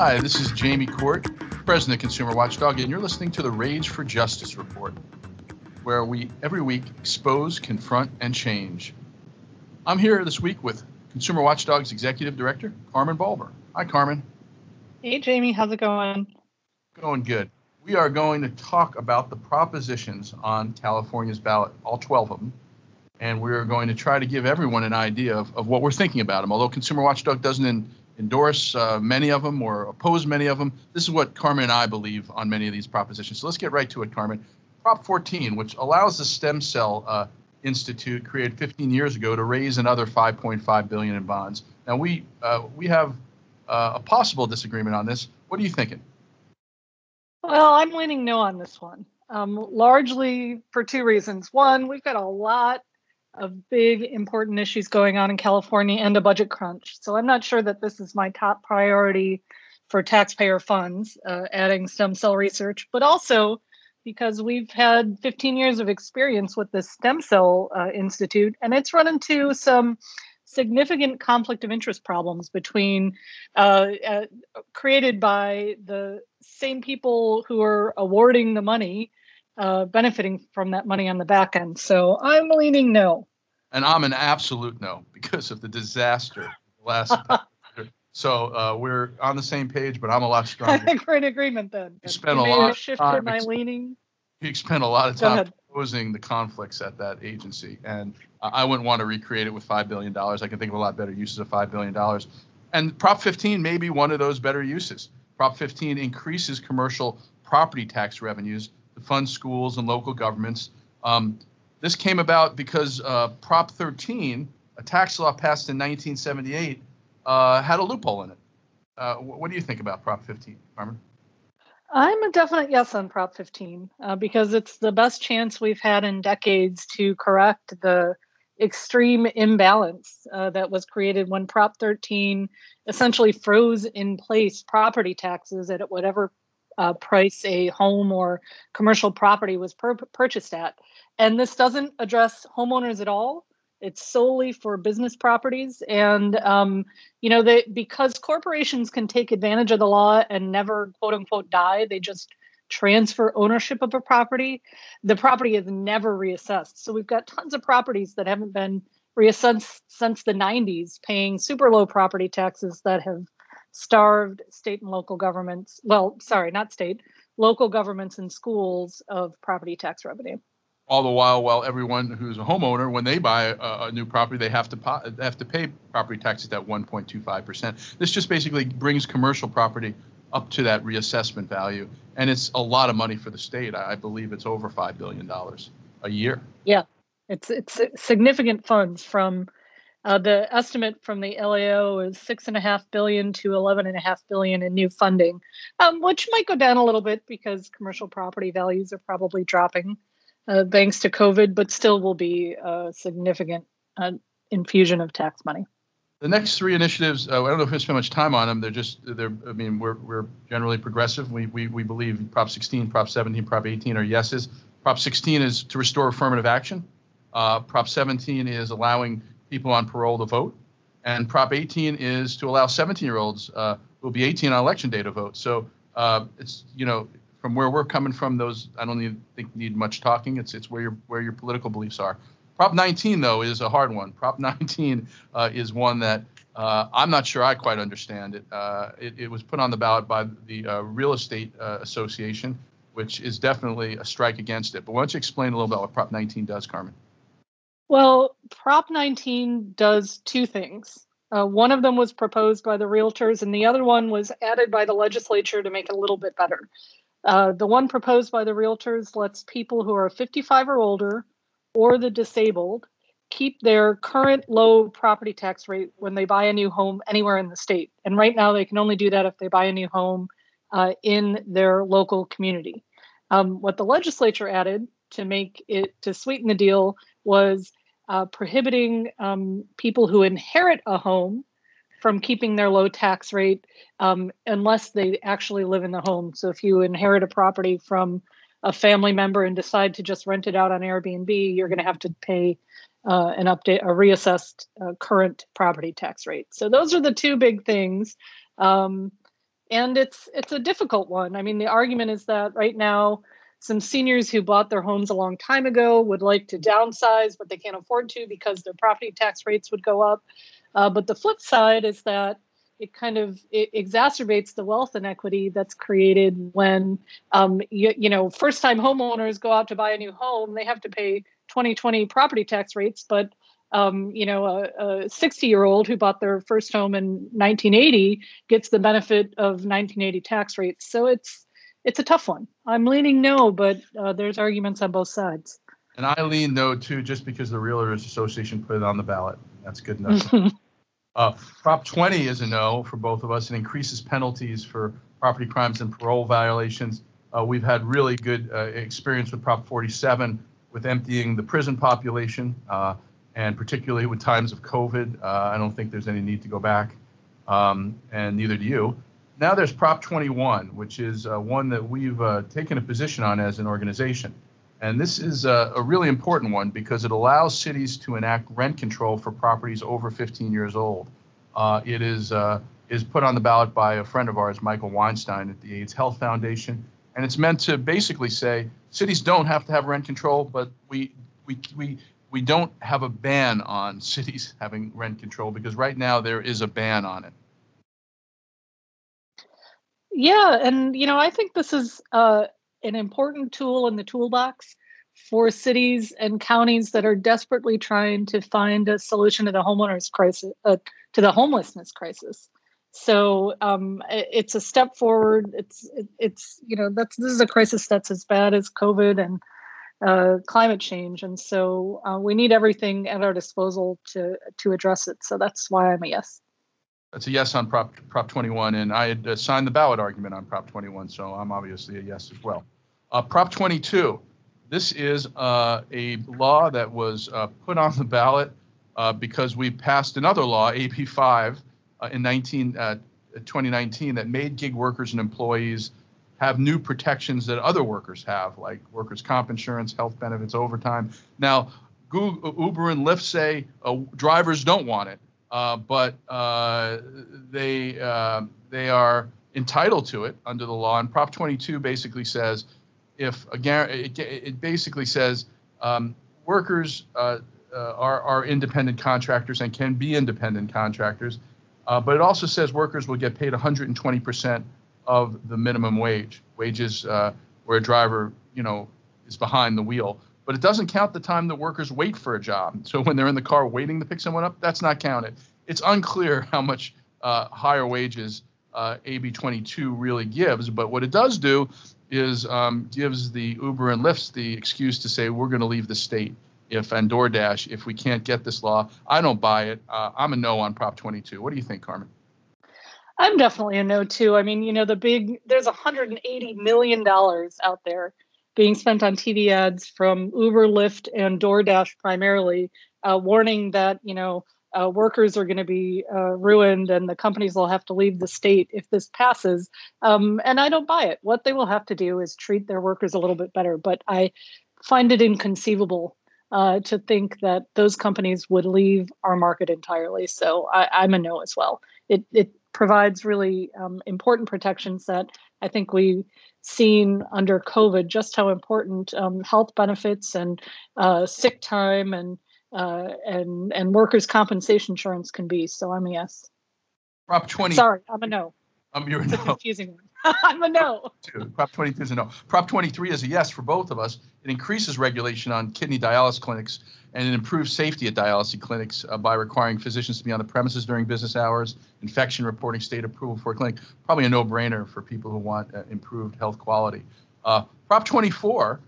Hi, this is Jamie Court, President of Consumer Watchdog, and you're listening to the Rage for Justice Report, where we every week expose, confront, and change. I'm here this week with Consumer Watchdog's Executive Director, Carmen Balber. Hi, Carmen. Hey, Jamie, how's it going? Going good. We are going to talk about the propositions on California's ballot, all 12 of them, and we're going to try to give everyone an idea of, of what we're thinking about them. Although Consumer Watchdog doesn't in, endorse uh, many of them or oppose many of them, this is what Carmen and I believe on many of these propositions. So let's get right to it, Carmen. Prop 14, which allows the stem cell uh, institute created 15 years ago to raise another 5.5 billion in bonds. Now we uh, we have uh, a possible disagreement on this. What are you thinking? Well, I'm leaning no on this one, um, largely for two reasons. One, we've got a lot of big important issues going on in California and a budget crunch, so I'm not sure that this is my top priority for taxpayer funds, uh, adding stem cell research, but also because we've had 15 years of experience with the Stem Cell uh, Institute, and it's run into some significant conflict of interest problems between uh, uh, created by the same people who are awarding the money, uh, benefiting from that money on the back end. So I'm leaning no. And I'm an absolute no because of the disaster last. so uh, we're on the same page, but I'm a lot stronger. I think we're in agreement then. You spent a lot. Shifted time my leaning. You spent a lot of time opposing the conflicts at that agency, and I wouldn't want to recreate it with five billion dollars. I can think of a lot better uses of five billion dollars, and Prop 15 may be one of those better uses. Prop 15 increases commercial property tax revenues to fund schools and local governments. Um, this came about because uh, Prop 13, a tax law passed in 1978, uh, had a loophole in it. Uh, what do you think about Prop 15, Carmen? I'm a definite yes on Prop 15 uh, because it's the best chance we've had in decades to correct the extreme imbalance uh, that was created when Prop 13 essentially froze in place property taxes at whatever uh, price a home or commercial property was per- purchased at. And this doesn't address homeowners at all. It's solely for business properties, and um, you know they because corporations can take advantage of the law and never quote unquote die. They just transfer ownership of a property. The property is never reassessed. So we've got tons of properties that haven't been reassessed since the 90s, paying super low property taxes that have starved state and local governments. Well, sorry, not state, local governments and schools of property tax revenue all the while while everyone who's a homeowner when they buy a, a new property they have to po- have to pay property taxes at 1.25%. This just basically brings commercial property up to that reassessment value and it's a lot of money for the state. I, I believe it's over 5 billion dollars a year. Yeah. It's it's significant funds from uh, the estimate from the LAO is six and a half billion to eleven and a half billion in new funding, um, which might go down a little bit because commercial property values are probably dropping uh, thanks to COVID, but still will be a significant uh, infusion of tax money. The next three initiatives, uh, I don't know if we spend much time on them. They're just, they're, I mean, we're, we're generally progressive. We, we, we believe Prop 16, Prop 17, Prop 18 are yeses. Prop 16 is to restore affirmative action. Uh, Prop 17 is allowing people on parole to vote. And Prop 18 is to allow 17 year olds uh, who will be 18 on election day to vote. So uh, it's, you know, from where we're coming from, those I don't need, think need much talking. It's it's where your where your political beliefs are. Prop 19 though is a hard one. Prop 19 uh, is one that uh, I'm not sure I quite understand it. Uh, it. it. was put on the ballot by the uh, Real Estate Association, which is definitely a strike against it. But why don't you explain a little bit what Prop 19 does, Carmen? Well, Prop 19 does two things. Uh, one of them was proposed by the realtors, and the other one was added by the legislature to make it a little bit better. Uh, the one proposed by the realtors lets people who are 55 or older or the disabled keep their current low property tax rate when they buy a new home anywhere in the state. And right now, they can only do that if they buy a new home uh, in their local community. Um, what the legislature added to make it to sweeten the deal was uh, prohibiting um, people who inherit a home from keeping their low tax rate um, unless they actually live in the home. So if you inherit a property from a family member and decide to just rent it out on Airbnb, you're going to have to pay uh, an update, a reassessed uh, current property tax rate. So those are the two big things. Um, and it's it's a difficult one. I mean, the argument is that right now, some seniors who bought their homes a long time ago would like to downsize, but they can't afford to because their property tax rates would go up. Uh, but the flip side is that it kind of it exacerbates the wealth inequity that's created when um, you, you know first time homeowners go out to buy a new home they have to pay 2020 property tax rates but um, you know a 60 year old who bought their first home in 1980 gets the benefit of 1980 tax rates so it's it's a tough one i'm leaning no but uh, there's arguments on both sides and i lean no too just because the realtors association put it on the ballot that's good enough Uh, Prop 20 is a no for both of us. It increases penalties for property crimes and parole violations. Uh, we've had really good uh, experience with Prop 47 with emptying the prison population, uh, and particularly with times of COVID. Uh, I don't think there's any need to go back, um, and neither do you. Now there's Prop 21, which is uh, one that we've taken a position on as an organization. And this is a, a, really important one because it allows cities to enact rent control for properties over 15 years old. Uh, it is uh, is put on the ballot by a friend of ours, Michael Weinstein, at the AIDS Health Foundation, and it's meant to basically say cities don't have to have rent control, but we we we we don't have a ban on cities having rent control because right now there is a ban on it. Yeah, and you know I think this is uh, an important tool in the toolbox for cities and counties that are desperately trying to find a solution to the homeowners crisis, uh, to the homelessness crisis. So um, it's a step forward. It's it's you know that's this is a crisis that's as bad as COVID and uh, climate change, and so uh, we need everything at our disposal to to address it. So that's why I'm a yes. That's a yes on Prop Prop 21, and I had uh, signed the ballot argument on Prop 21, so I'm obviously a yes as well. Uh, Prop 22. This is uh, a law that was uh, put on the ballot uh, because we passed another law, AB 5, uh, in 19, 2019, that made gig workers and employees have new protections that other workers have, like workers' comp insurance, health benefits, overtime. Now, Google, Uber and Lyft say drivers don't want it but uh, they uh, they are entitled to it under the law. And Prop 22 basically says if again it, it basically says um, workers uh, uh, are are independent contractors and can be independent contractors, but it also says workers will get paid 120 percent of the minimum wage. Wages where a driver you know is behind the wheel but it doesn't count the time the workers wait for a job. So when they're in the car waiting to pick someone up, that's not counted. It's unclear how much uh, higher wages uh, AB 22 really gives, but what it does do is um, gives the Uber and Lyft the excuse to say we're going to leave the state if and DoorDash if we can't get this law. I don't buy it. Uh, I'm a no on Prop 22. What do you think, Carmen? I'm definitely a no too. I mean, you know, the big there's 180 million dollars out there being spent on TV ads from Uber, Lyft, and DoorDash primarily, uh, warning that you know uh, workers are going to be uh, ruined and the companies will have to leave the state if this passes. Um, and I don't buy it. What they will have to do is treat their workers a little bit better. But I find it inconceivable uh, to think that those companies would leave our market entirely. So I, am a no as well. It, it provides really um, important protections that I think we've seen under COVID just how important um, health benefits and uh, sick time and uh, and and workers' compensation insurance can be. So I'm a yes. Prop 20. Sorry, I'm a no. You're it's no. confusing one. I'm a no. Prop 22 is a no. Prop 23 is a yes for both of us. It increases regulation on kidney dialysis clinics and it improves safety at dialysis clinics uh, by requiring physicians to be on the premises during business hours, infection reporting, state approval for a clinic. Probably a no-brainer for people who want uh, improved health quality. Uh, Prop 24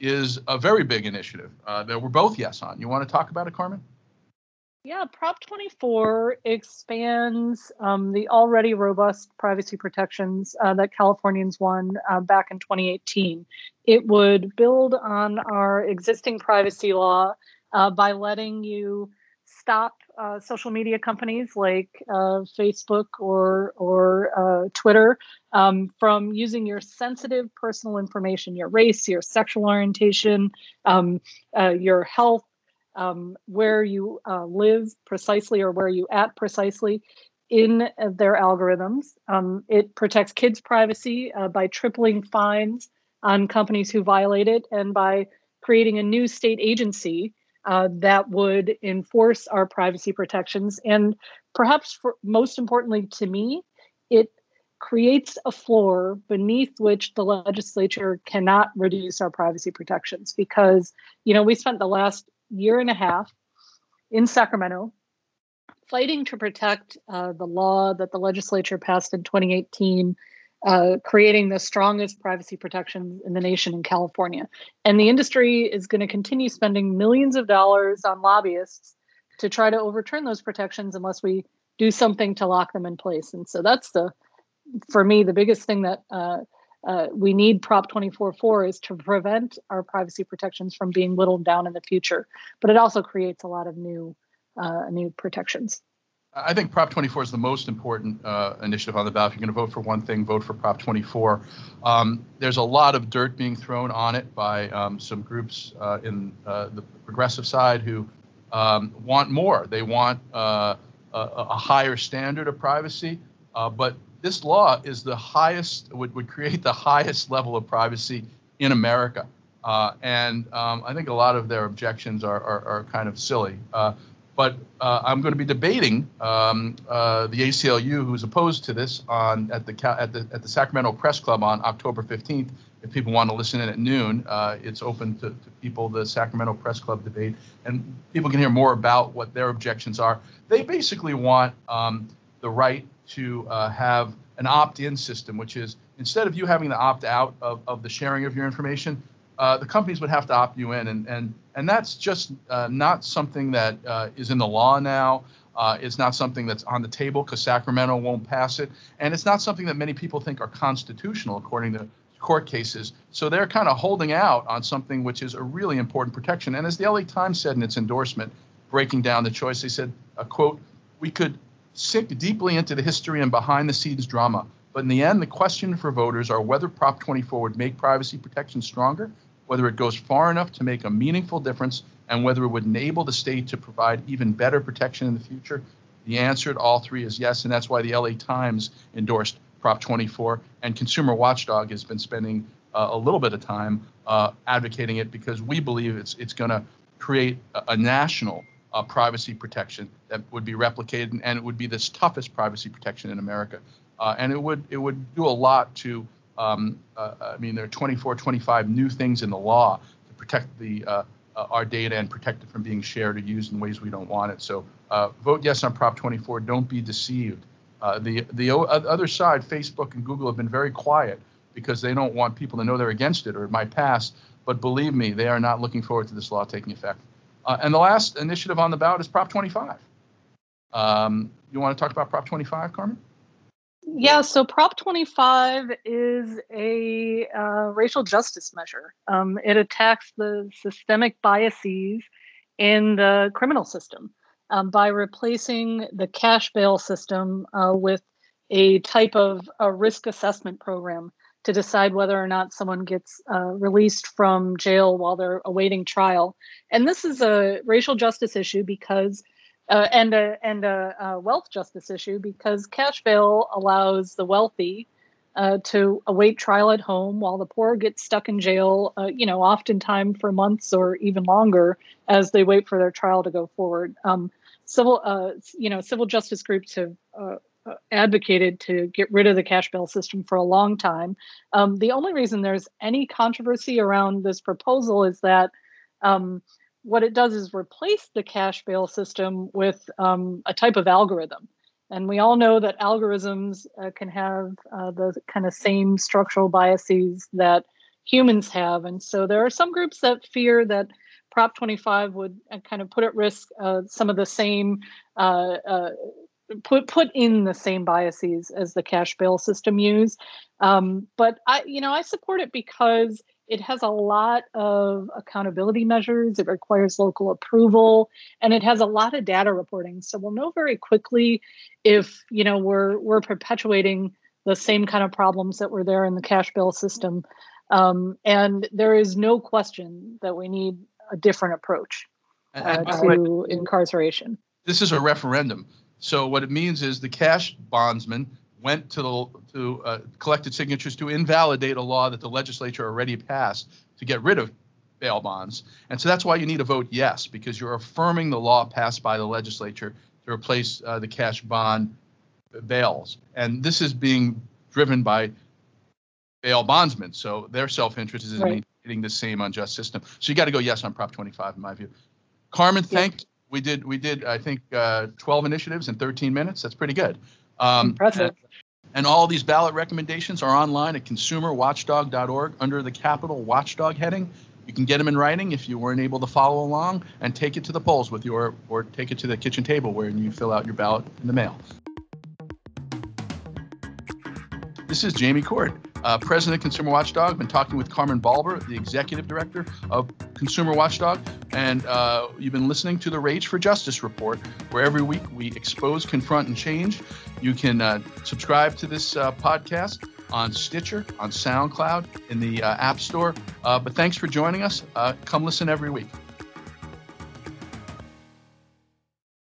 is a very big initiative uh, that we're both yes on. You want to talk about it, Carmen? Yeah, Prop 24 expands um, the already robust privacy protections uh, that Californians won uh, back in 2018. It would build on our existing privacy law uh, by letting you stop uh, social media companies like uh, Facebook or or uh, Twitter um, from using your sensitive personal information, your race, your sexual orientation, um, your health, um, where you uh, live precisely or where you at precisely. in their algorithms. Um, it protects kids' privacy uh, by tripling fines on companies who violate it and by creating a new state agency uh, that would enforce our privacy protections. And perhaps for, most importantly to me, it creates a floor beneath which the legislature cannot reduce our privacy protections because you know we spent the last year and a half in sacramento fighting to protect uh, the law that the legislature passed in 2018 uh, creating the strongest privacy protections in the nation in California. And the industry is going to continue spending millions of dollars on lobbyists to try to overturn those protections unless we do something to lock them in place. And so that's the, for me, the biggest thing that uh, uh, we need Prop 24 for is to prevent our privacy protections from being whittled down in the future. But it also creates a lot of new, uh, new protections. I think Prop 24 is the most important uh, initiative on the ballot. If you're going to vote for one thing, vote for Prop 24. Um, there's a lot of dirt being thrown on it by um, some groups uh, in uh, the progressive side who um, want more. They want uh, a, a, higher standard of privacy. Uh, but this law is the highest, would, would create the highest level of privacy in America. Uh, and um, I think a lot of their objections are, are, are kind of silly. But uh, I'm going to be debating um, uh, the ACLU, who's opposed to this, on at the at the at the Sacramento Press Club on October 15th. If people want to listen in at noon, uh, it's open to, to, people. The Sacramento Press Club debate, and people can hear more about what their objections are. They basically want um, the right to uh, have an opt-in system, which is instead of you having to opt out of, of the sharing of your information, uh, the companies would have to opt you in, and and and that's just uh, not something that uh, is in the law now. Uh, it's not something that's on the table because Sacramento won't pass it, and it's not something that many people think are constitutional according to court cases. So they're kind of holding out on something which is a really important protection. And as the LA Times said in its endorsement, breaking down the choice, they said, a quote, "We could sink deeply into the history and behind the scenes drama." But in the end, the question for voters are whether Prop 24 would make privacy protection stronger whether it goes far enough to make a meaningful difference, and whether it would enable the state to provide even better protection in the future? The answer to all three is yes, and that's why the LA Times endorsed Prop 24, and Consumer Watchdog has been spending uh, a little bit of time uh, advocating it because we believe it's it's going to create a, a national uh, privacy protection that would be replicated, and it would be the toughest privacy protection in America, uh, and it would it would do a lot to um, uh, I mean, there are 24, 25 new things in the law to protect the uh, uh, our data and protect it from being shared or used in ways we don't want it. So uh, vote yes on Prop 24. Don't be deceived. The the other side, Facebook and Google, have been very quiet because they don't want people to know they're against it or it might pass. But believe me, they are not looking forward to this law taking effect. Uh, and the last initiative on the ballot is Prop 25. Um, you want to talk about Prop 25, Carmen? Yeah, so Prop 25 is a uh, racial justice measure. Um, it attacks the systemic biases in the criminal system um, by replacing the cash bail system uh, with a type of a risk assessment program to decide whether or not someone gets uh, released from jail while they're awaiting trial. And this is a racial justice issue because uh, and a and a, a, wealth justice issue because cash bail allows the wealthy uh, to await trial at home while the poor get stuck in jail. Uh, you know, oftentimes for months or even longer as they wait for their trial to go forward. Um, civil, uh, you know, civil justice groups have. Advocated to get rid of the cash bail system for a long time. Um, the only reason there's any controversy around this proposal is that um, what it does is replace the cash bail system with um, a type of algorithm. And we all know that algorithms uh, can have uh, the kind of same structural biases that humans have. And so there are some groups that fear that Prop 25 would uh, kind of put at risk uh, some of the same, uh, uh, put put in the same biases as the cash bail system use. Um, but I, you know, I support it because it has a lot of accountability measures. It requires local approval, and it has a lot of data reporting. So we'll know very quickly if you know we're we're perpetuating the same kind of problems that were there in the cash bail system. Um, and there is no question that we need a different approach uh, to incarceration. This is a referendum. So what it means is the cash bondsman went to the to uh, collected signatures to invalidate a law that the legislature already passed to get rid of bail bonds. And so that's why you need to vote yes, because you're affirming the law passed by the legislature to replace uh, the cash bond bails. And this is being driven by bail bondsmen. So their self-interest is Right. in maintaining the same unjust system. So you got to go yes on Prop 25, in my view. Carmen, thank we did we did I think uh, 12 initiatives in 13 minutes. That's pretty good. Um, Impressive. and all these ballot recommendations are online at consumerwatchdog.org under the Capital Watchdog heading. You can get them in writing if you weren't able to follow along and take it to the polls with your, or take it to the kitchen table where you fill out your ballot in the mail. This is Jamie Court, uh, President of Consumer Watchdog. Been talking with Carmen Balber, the Executive Director of Consumer Watchdog, and uh, you've been listening to the Rage for Justice report, where every week we expose, confront, and change. You can uh, subscribe to this uh, podcast on Stitcher, on SoundCloud, in the uh, App Store. Uh, but thanks for joining us. Come listen every week.